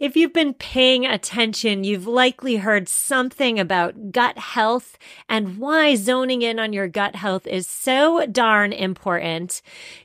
If you've been paying attention, you've likely heard something about gut health and why zoning in on your gut health is so darn important.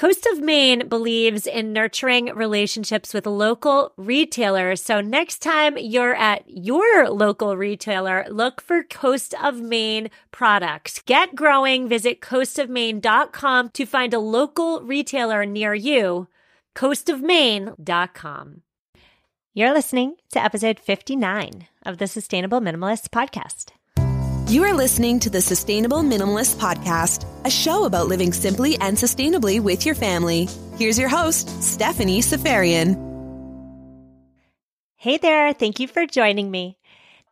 Coast of Maine believes in nurturing relationships with local retailers. So next time you're at your local retailer, look for Coast of Maine products. Get growing. Visit coastofmaine.com to find a local retailer near you. coastofmaine.com. You're listening to episode 59 of the Sustainable Minimalist podcast. You are listening to the Sustainable Minimalist Podcast, a show about living simply and sustainably with your family. Here's your host, Stephanie Seferian. Hey there, thank you for joining me.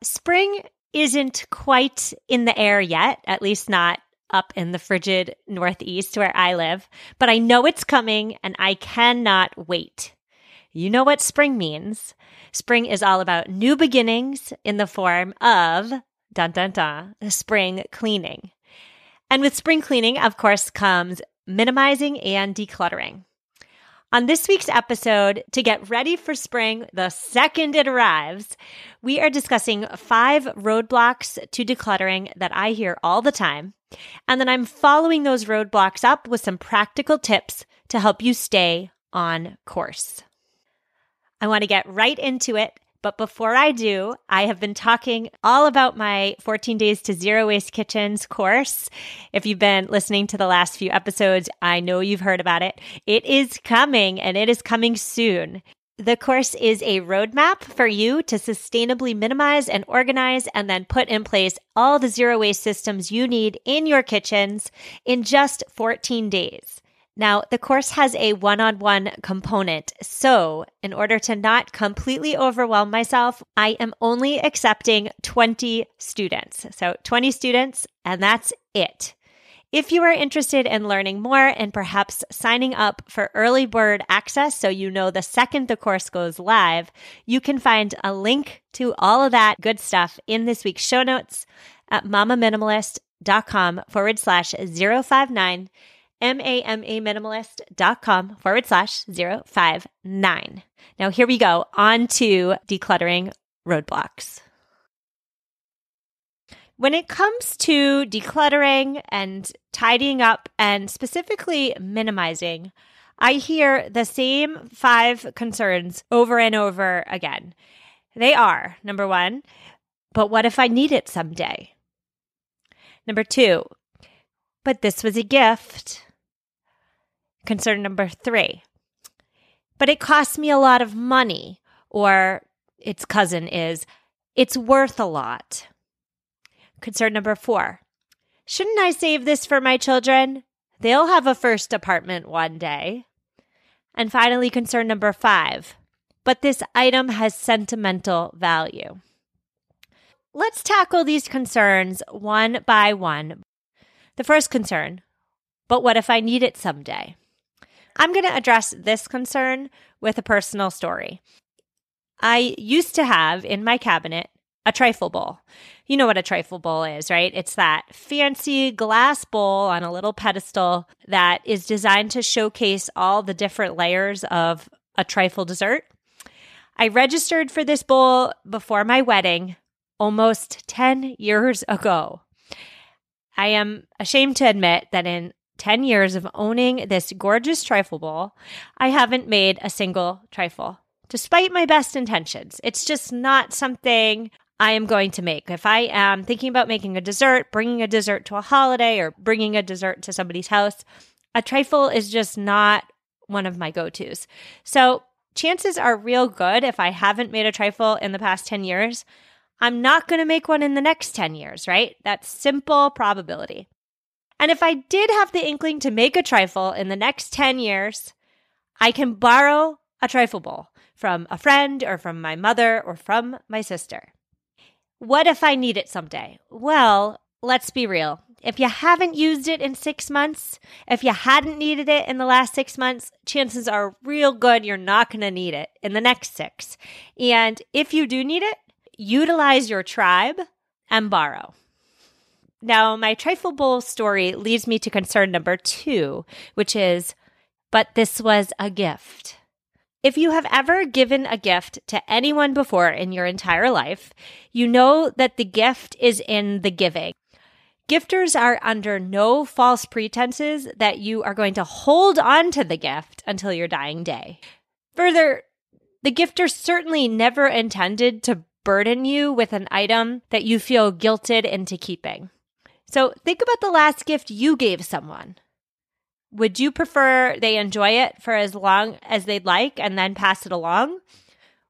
Spring isn't quite in the air yet, at least not up in the frigid Northeast where I live, but I know it's coming and I cannot wait. You know what spring means. Spring is all about new beginnings in the form of dun dun dun, spring cleaning. And with spring cleaning, of course, comes minimizing and decluttering. On this week's episode, to get ready for spring the second it arrives, we are discussing five roadblocks to decluttering that I hear all the time. And then I'm following those roadblocks up with some practical tips to help you stay on course. I want to get right into it but before I do, I have been talking all about my 14 Days to Zero Waste Kitchens course. If you've been listening to the last few episodes, I know you've heard about it. It is coming and it is coming soon. The course is a roadmap for you to sustainably minimize and organize and then put in place all the zero waste systems you need in your kitchens in just 14 days. Now, the course has a one on one component. So, in order to not completely overwhelm myself, I am only accepting 20 students. So, 20 students, and that's it. If you are interested in learning more and perhaps signing up for early bird access so you know the second the course goes live, you can find a link to all of that good stuff in this week's show notes at mamaminimalist.com forward slash 059 M-A-M-A minimalist.com forward slash 059. Now here we go on to decluttering roadblocks. When it comes to decluttering and tidying up and specifically minimizing, I hear the same five concerns over and over again. They are number one, but what if I need it someday? Number two, but this was a gift. Concern number three. But it costs me a lot of money. Or its cousin is, it's worth a lot. Concern number four. Shouldn't I save this for my children? They'll have a first apartment one day. And finally, concern number five. But this item has sentimental value. Let's tackle these concerns one by one. The first concern but what if I need it someday? I'm going to address this concern with a personal story. I used to have in my cabinet a trifle bowl. You know what a trifle bowl is, right? It's that fancy glass bowl on a little pedestal that is designed to showcase all the different layers of a trifle dessert. I registered for this bowl before my wedding almost 10 years ago. I am ashamed to admit that in 10 years of owning this gorgeous trifle bowl, I haven't made a single trifle, despite my best intentions. It's just not something I am going to make. If I am thinking about making a dessert, bringing a dessert to a holiday, or bringing a dessert to somebody's house, a trifle is just not one of my go tos. So, chances are real good if I haven't made a trifle in the past 10 years, I'm not going to make one in the next 10 years, right? That's simple probability. And if I did have the inkling to make a trifle in the next 10 years, I can borrow a trifle bowl from a friend or from my mother or from my sister. What if I need it someday? Well, let's be real. If you haven't used it in six months, if you hadn't needed it in the last six months, chances are real good you're not going to need it in the next six. And if you do need it, utilize your tribe and borrow. Now, my trifle bowl story leads me to concern number two, which is, but this was a gift. If you have ever given a gift to anyone before in your entire life, you know that the gift is in the giving. Gifters are under no false pretenses that you are going to hold on to the gift until your dying day. Further, the gifter certainly never intended to burden you with an item that you feel guilted into keeping. So think about the last gift you gave someone. Would you prefer they enjoy it for as long as they'd like and then pass it along?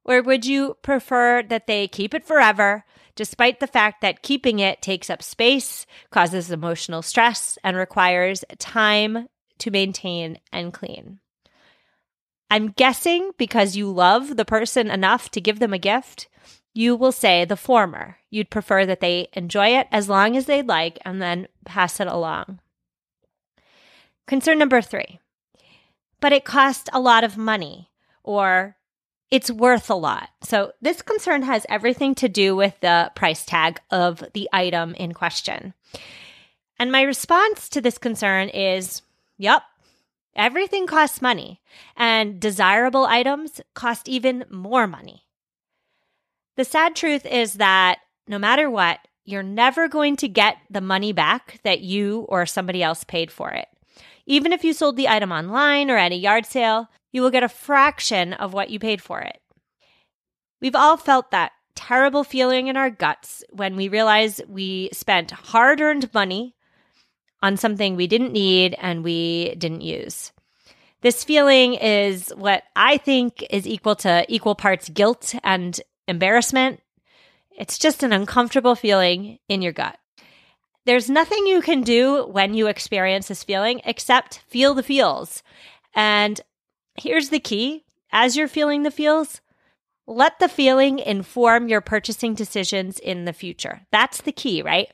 Or would you prefer that they keep it forever, despite the fact that keeping it takes up space, causes emotional stress, and requires time to maintain and clean? I'm guessing because you love the person enough to give them a gift, you will say the former. You'd prefer that they enjoy it as long as they'd like and then pass it along. Concern number three, but it costs a lot of money or it's worth a lot. So, this concern has everything to do with the price tag of the item in question. And my response to this concern is yep, everything costs money, and desirable items cost even more money. The sad truth is that no matter what, you're never going to get the money back that you or somebody else paid for it. Even if you sold the item online or at a yard sale, you will get a fraction of what you paid for it. We've all felt that terrible feeling in our guts when we realize we spent hard earned money on something we didn't need and we didn't use. This feeling is what I think is equal to equal parts guilt and embarrassment. It's just an uncomfortable feeling in your gut. There's nothing you can do when you experience this feeling except feel the feels. And here's the key as you're feeling the feels, let the feeling inform your purchasing decisions in the future. That's the key, right?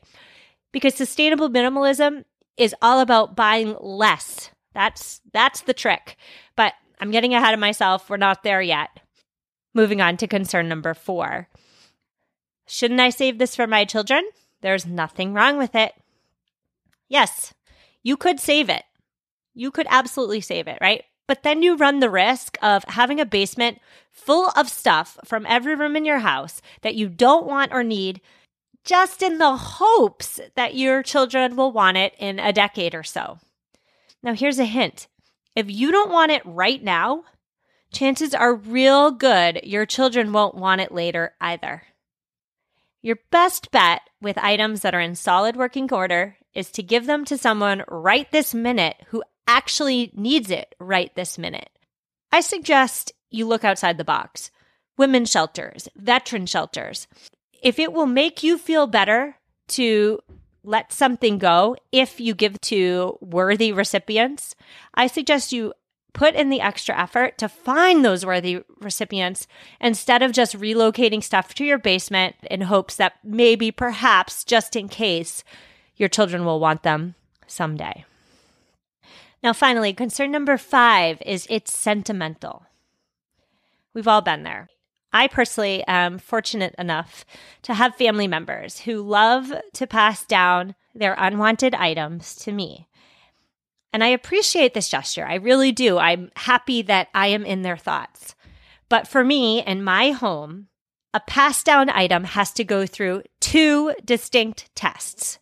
Because sustainable minimalism is all about buying less. That's that's the trick. But I'm getting ahead of myself. We're not there yet. Moving on to concern number four. Shouldn't I save this for my children? There's nothing wrong with it. Yes, you could save it. You could absolutely save it, right? But then you run the risk of having a basement full of stuff from every room in your house that you don't want or need, just in the hopes that your children will want it in a decade or so. Now, here's a hint if you don't want it right now, chances are real good your children won't want it later either. Your best bet with items that are in solid working order is to give them to someone right this minute who actually needs it right this minute. I suggest you look outside the box. Women's shelters, veteran shelters. If it will make you feel better to let something go if you give to worthy recipients, I suggest you put in the extra effort to find those worthy recipients instead of just relocating stuff to your basement in hopes that maybe, perhaps, just in case, your children will want them someday. Now, finally, concern number five is it's sentimental. We've all been there. I personally am fortunate enough to have family members who love to pass down their unwanted items to me. And I appreciate this gesture. I really do. I'm happy that I am in their thoughts. But for me, in my home, a pass down item has to go through two distinct tests.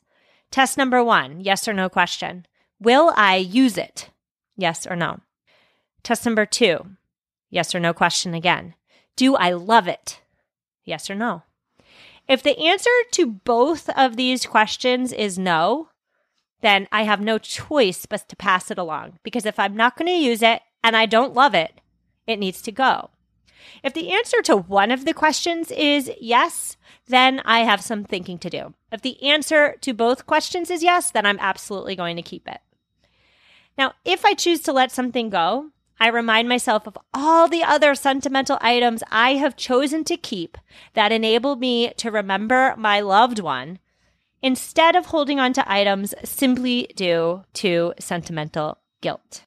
Test number one yes or no question. Will I use it? Yes or no. Test number two yes or no question again. Do I love it? Yes or no. If the answer to both of these questions is no, then I have no choice but to pass it along because if I'm not going to use it and I don't love it, it needs to go. If the answer to one of the questions is yes, then I have some thinking to do. If the answer to both questions is yes, then I'm absolutely going to keep it. Now, if I choose to let something go, I remind myself of all the other sentimental items I have chosen to keep that enable me to remember my loved one instead of holding on to items simply due to sentimental guilt.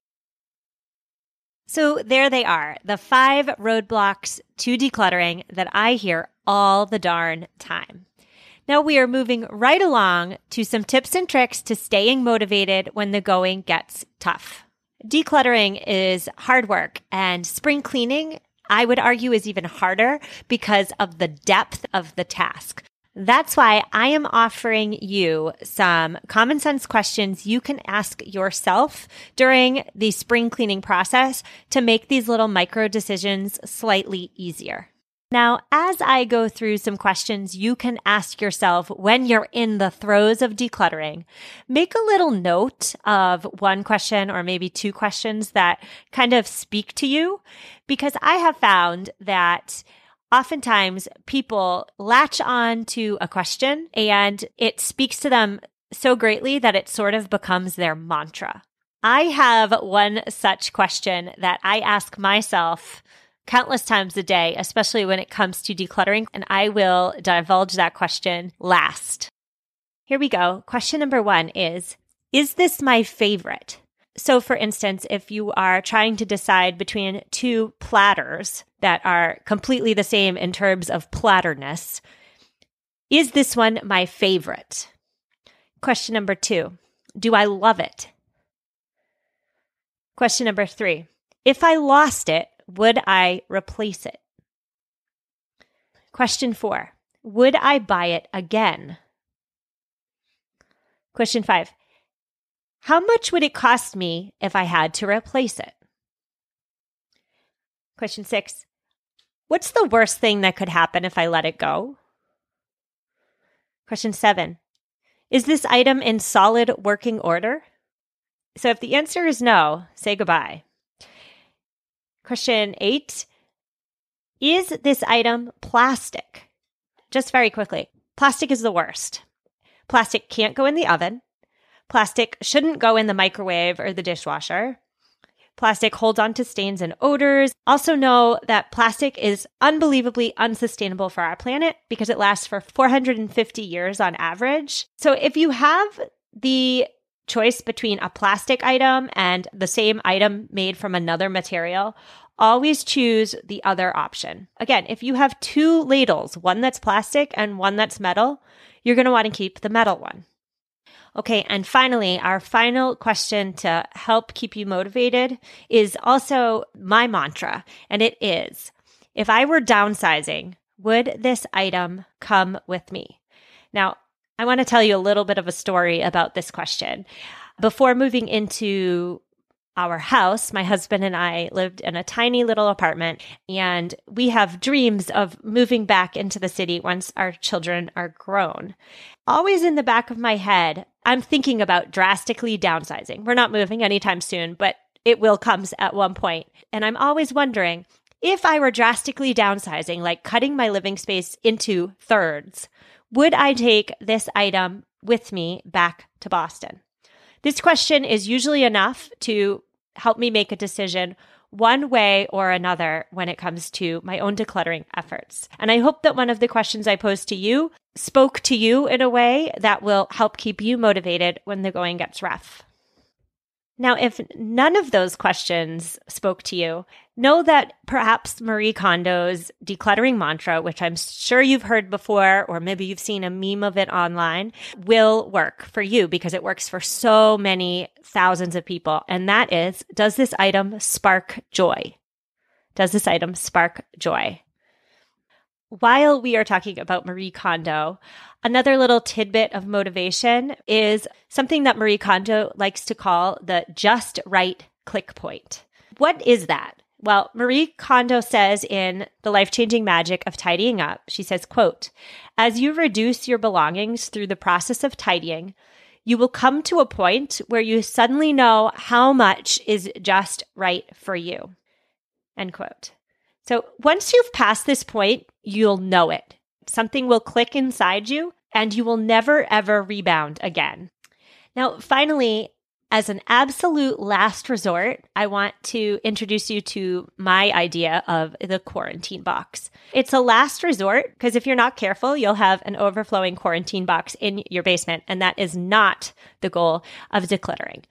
So there they are, the five roadblocks to decluttering that I hear all the darn time. Now we are moving right along to some tips and tricks to staying motivated when the going gets tough. Decluttering is hard work and spring cleaning, I would argue, is even harder because of the depth of the task. That's why I am offering you some common sense questions you can ask yourself during the spring cleaning process to make these little micro decisions slightly easier. Now, as I go through some questions you can ask yourself when you're in the throes of decluttering, make a little note of one question or maybe two questions that kind of speak to you because I have found that oftentimes people latch on to a question and it speaks to them so greatly that it sort of becomes their mantra. I have one such question that I ask myself countless times a day, especially when it comes to decluttering. And I will divulge that question last. Here we go. Question number one is Is this my favorite? So, for instance, if you are trying to decide between two platters that are completely the same in terms of platterness, is this one my favorite? Question number two Do I love it? Question number three If I lost it, would I replace it? Question four Would I buy it again? Question five How much would it cost me if I had to replace it? Question six What's the worst thing that could happen if I let it go? Question seven Is this item in solid working order? So if the answer is no, say goodbye. Question eight Is this item plastic? Just very quickly plastic is the worst. Plastic can't go in the oven. Plastic shouldn't go in the microwave or the dishwasher. Plastic holds on to stains and odors. Also, know that plastic is unbelievably unsustainable for our planet because it lasts for 450 years on average. So, if you have the choice between a plastic item and the same item made from another material, always choose the other option. Again, if you have two ladles, one that's plastic and one that's metal, you're going to want to keep the metal one. Okay, and finally, our final question to help keep you motivated is also my mantra, and it is if I were downsizing, would this item come with me? Now, I want to tell you a little bit of a story about this question. Before moving into our house, my husband and I lived in a tiny little apartment, and we have dreams of moving back into the city once our children are grown. Always in the back of my head, I'm thinking about drastically downsizing. We're not moving anytime soon, but it will come at one point. And I'm always wondering if I were drastically downsizing, like cutting my living space into thirds, would I take this item with me back to Boston? This question is usually enough to help me make a decision one way or another when it comes to my own decluttering efforts. And I hope that one of the questions I posed to you spoke to you in a way that will help keep you motivated when the going gets rough. Now, if none of those questions spoke to you, know that perhaps Marie Kondo's decluttering mantra, which I'm sure you've heard before, or maybe you've seen a meme of it online, will work for you because it works for so many thousands of people. And that is, does this item spark joy? Does this item spark joy? While we are talking about Marie Kondo, another little tidbit of motivation is something that Marie Kondo likes to call the just right click point. What is that? Well, Marie Kondo says in The Life-Changing Magic of Tidying Up, she says, quote, as you reduce your belongings through the process of tidying, you will come to a point where you suddenly know how much is just right for you. End quote. So once you've passed this point, you'll know it. Something will click inside you and you will never ever rebound again. Now, finally, as an absolute last resort, I want to introduce you to my idea of the quarantine box. It's a last resort because if you're not careful, you'll have an overflowing quarantine box in your basement, and that is not the goal of decluttering.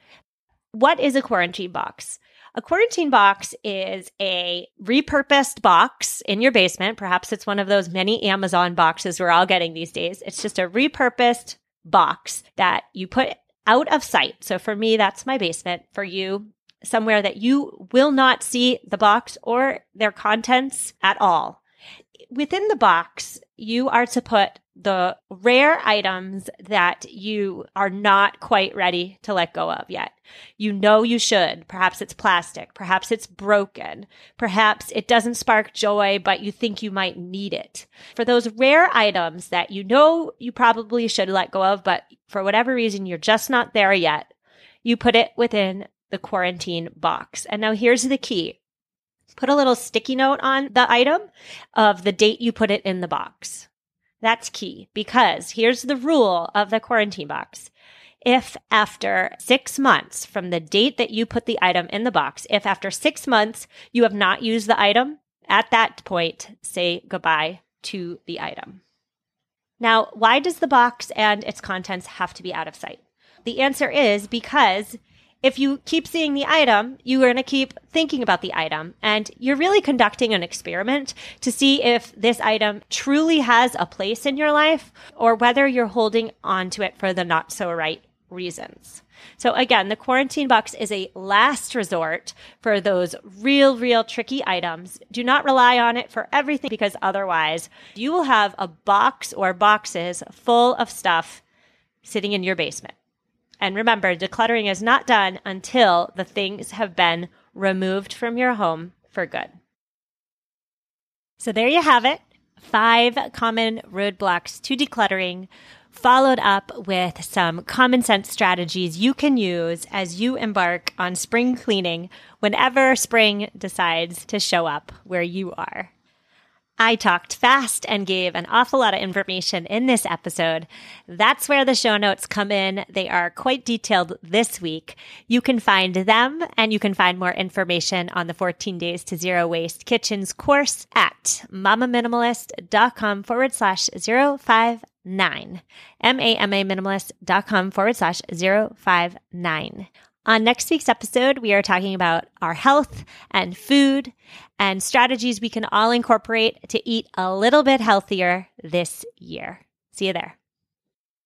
What is a quarantine box? A quarantine box is a repurposed box in your basement. Perhaps it's one of those many Amazon boxes we're all getting these days. It's just a repurposed box that you put out of sight. So for me, that's my basement. For you, somewhere that you will not see the box or their contents at all. Within the box, you are to put the rare items that you are not quite ready to let go of yet. You know you should. Perhaps it's plastic. Perhaps it's broken. Perhaps it doesn't spark joy, but you think you might need it. For those rare items that you know you probably should let go of, but for whatever reason you're just not there yet, you put it within the quarantine box. And now here's the key. Put a little sticky note on the item of the date you put it in the box. That's key because here's the rule of the quarantine box. If after six months from the date that you put the item in the box, if after six months you have not used the item, at that point, say goodbye to the item. Now, why does the box and its contents have to be out of sight? The answer is because if you keep seeing the item, you are going to keep thinking about the item. And you're really conducting an experiment to see if this item truly has a place in your life or whether you're holding on to it for the not so right reasons. So again, the quarantine box is a last resort for those real, real tricky items. Do not rely on it for everything because otherwise you will have a box or boxes full of stuff sitting in your basement. And remember, decluttering is not done until the things have been removed from your home for good. So there you have it. Five common roadblocks to decluttering, followed up with some common sense strategies you can use as you embark on spring cleaning whenever spring decides to show up where you are. I talked fast and gave an awful lot of information in this episode. That's where the show notes come in. They are quite detailed this week. You can find them and you can find more information on the 14 Days to Zero Waste Kitchens course at mamaminimalist.com forward slash zero five nine. M-A-M-A minimalist.com forward slash 059. On next week's episode, we are talking about our health and food and strategies we can all incorporate to eat a little bit healthier this year. See you there.